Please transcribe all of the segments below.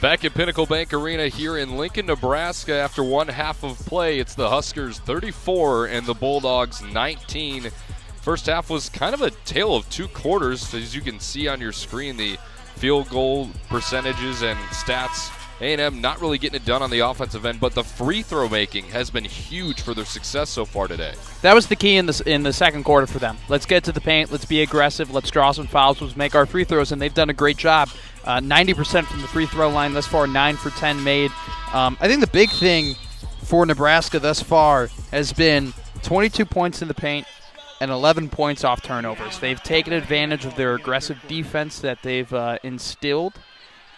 Back at Pinnacle Bank Arena here in Lincoln, Nebraska, after one half of play, it's the Huskers 34 and the Bulldogs 19. First half was kind of a tale of two quarters, as you can see on your screen. The field goal percentages and stats. A&M not really getting it done on the offensive end, but the free throw making has been huge for their success so far today. That was the key in the in the second quarter for them. Let's get to the paint. Let's be aggressive. Let's draw some fouls. Let's make our free throws, and they've done a great job. Uh, 90% from the free throw line thus far, 9 for 10 made. Um, I think the big thing for Nebraska thus far has been 22 points in the paint and 11 points off turnovers. They've taken advantage of their aggressive defense that they've uh, instilled,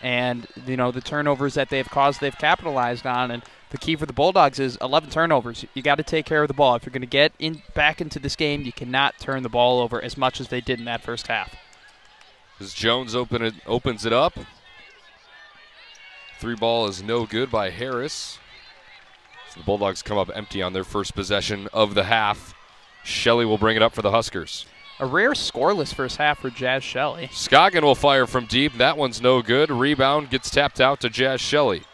and you know the turnovers that they've caused, they've capitalized on. And the key for the Bulldogs is 11 turnovers. You got to take care of the ball. If you're going to get in back into this game, you cannot turn the ball over as much as they did in that first half. As Jones open it, opens it up. Three ball is no good by Harris. So the Bulldogs come up empty on their first possession of the half. Shelley will bring it up for the Huskers. A rare scoreless first half for Jaz Shelley. Scoggin will fire from deep. That one's no good. Rebound gets tapped out to Jaz Shelley.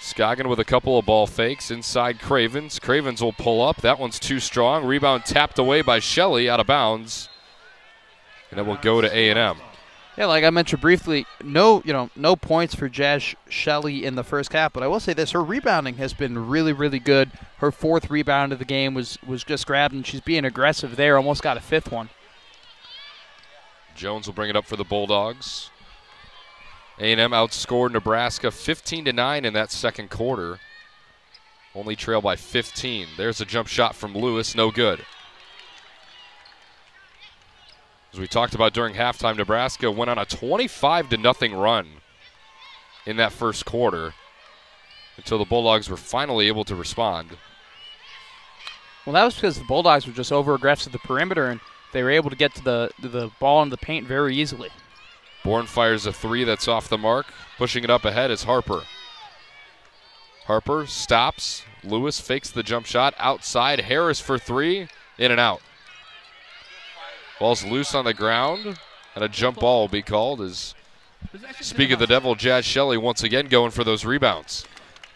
Scoggin with a couple of ball fakes inside Cravens. Cravens will pull up. That one's too strong. Rebound tapped away by Shelley out of bounds and it will go to A&M. Yeah, like I mentioned briefly, no, you know, no points for Jaz Shelley in the first half, but I will say this: her rebounding has been really, really good. Her fourth rebound of the game was was just grabbed, and she's being aggressive there. Almost got a fifth one. Jones will bring it up for the Bulldogs. A&M outscored Nebraska 15 to 9 in that second quarter. Only trail by 15. There's a jump shot from Lewis, no good. As we talked about during halftime, Nebraska went on a 25 to nothing run in that first quarter until the Bulldogs were finally able to respond. Well, that was because the Bulldogs were just over aggressive at the perimeter and they were able to get to the to the ball in the paint very easily. Bourne fires a three that's off the mark. Pushing it up ahead is Harper. Harper stops. Lewis fakes the jump shot outside. Harris for three. In and out. Ball's loose on the ground, and a jump ball will be called as, speak of the devil, Jaz Shelley once again going for those rebounds.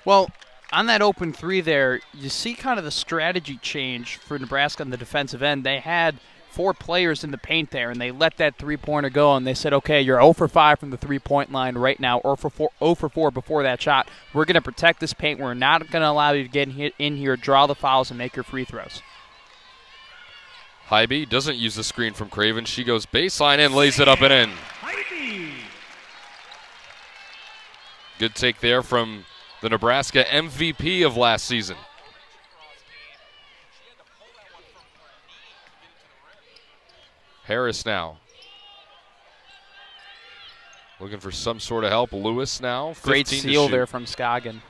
Well, on that open three there, you see kind of the strategy change for Nebraska on the defensive end. They had four players in the paint there, and they let that three pointer go, and they said, okay, you're 0 for 5 from the three point line right now, or for 4, 0 for 4 before that shot. We're going to protect this paint. We're not going to allow you to get in here, draw the fouls, and make your free throws. Haiby doesn't use the screen from Craven. She goes baseline and lays it up and in. Good take there from the Nebraska MVP of last season. Harris now. Looking for some sort of help. Lewis now. Great seal there from Scoggin.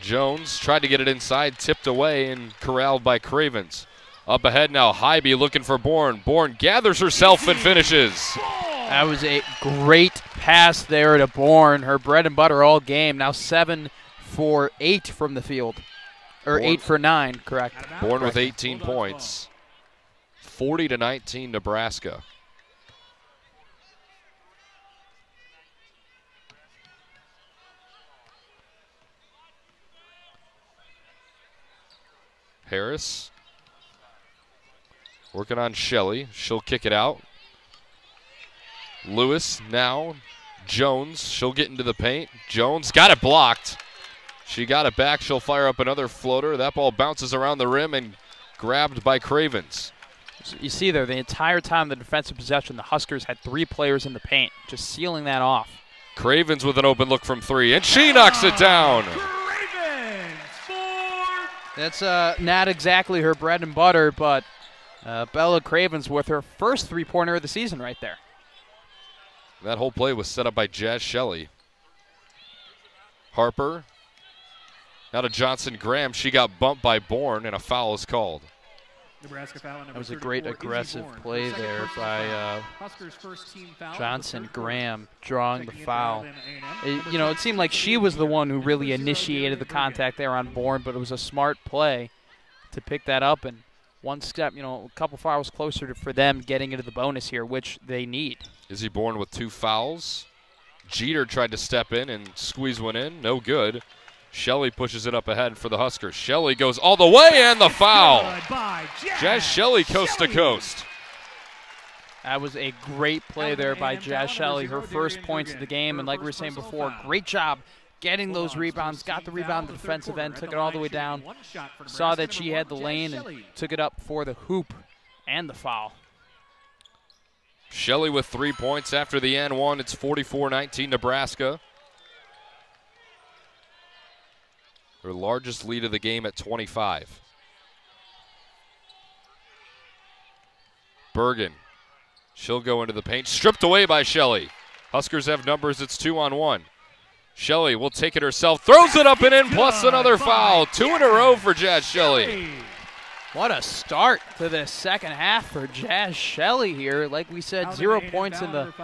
Jones tried to get it inside, tipped away, and corralled by Cravens. Up ahead now, Haiby looking for Bourne. Bourne gathers herself and finishes. That was a great pass there to Bourne. Her bread and butter all game. Now seven for eight from the field. Or Bourne. eight for nine, correct. Bourne with 18 points. 40 to 19, Nebraska. Harris working on Shelley. She'll kick it out. Lewis now. Jones. She'll get into the paint. Jones got it blocked. She got it back. She'll fire up another floater. That ball bounces around the rim and grabbed by Cravens. You see there, the entire time the defensive possession, the Huskers had three players in the paint, just sealing that off. Cravens with an open look from three, and she knocks it down. That's uh, not exactly her bread and butter, but uh, Bella Cravens with her first three pointer of the season right there. That whole play was set up by Jaz Shelley. Harper. Now to Johnson Graham. She got bumped by Bourne, and a foul is called. Nebraska foul That was a great aggressive play there by uh, Johnson Graham drawing the foul. It, you know, it seemed like she was the one who really initiated the contact there on Bourne, but it was a smart play to pick that up and one step, you know, a couple fouls closer to, for them getting into the bonus here, which they need. Izzy Bourne with two fouls. Jeter tried to step in and squeeze one in. No good. Shelley pushes it up ahead for the Huskers. Shelley goes all the way and the foul. Jaz Shelley coast to coast. That was a great play there by Jaz Shelley, her first points of the game. And like we were saying before, great job getting those rebounds. Got the rebound the defensive end, took it all the way down. Saw that she had the lane and took it up for the hoop and the foul. Shelley with three points after the n one. It's 44 19 Nebraska. Their largest lead of the game at 25. Bergen. She'll go into the paint. Stripped away by Shelley. Huskers have numbers. It's two on one. Shelley will take it herself. Throws it up and in, plus another foul. Two in a row for Jaz Shelley. What a start to the second half for Jaz Shelley here. Like we said, zero points in the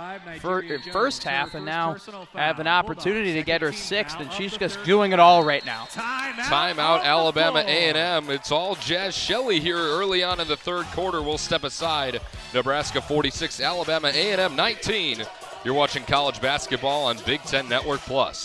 fir first half, and now have an opportunity to get her sixth, and she's just doing it all right now. Timeout, Alabama A&M. It's all Jaz Shelley here early on in the third quarter. We'll step aside. Nebraska 46, Alabama A&M 19. You're watching college basketball on Big Ten Network Plus.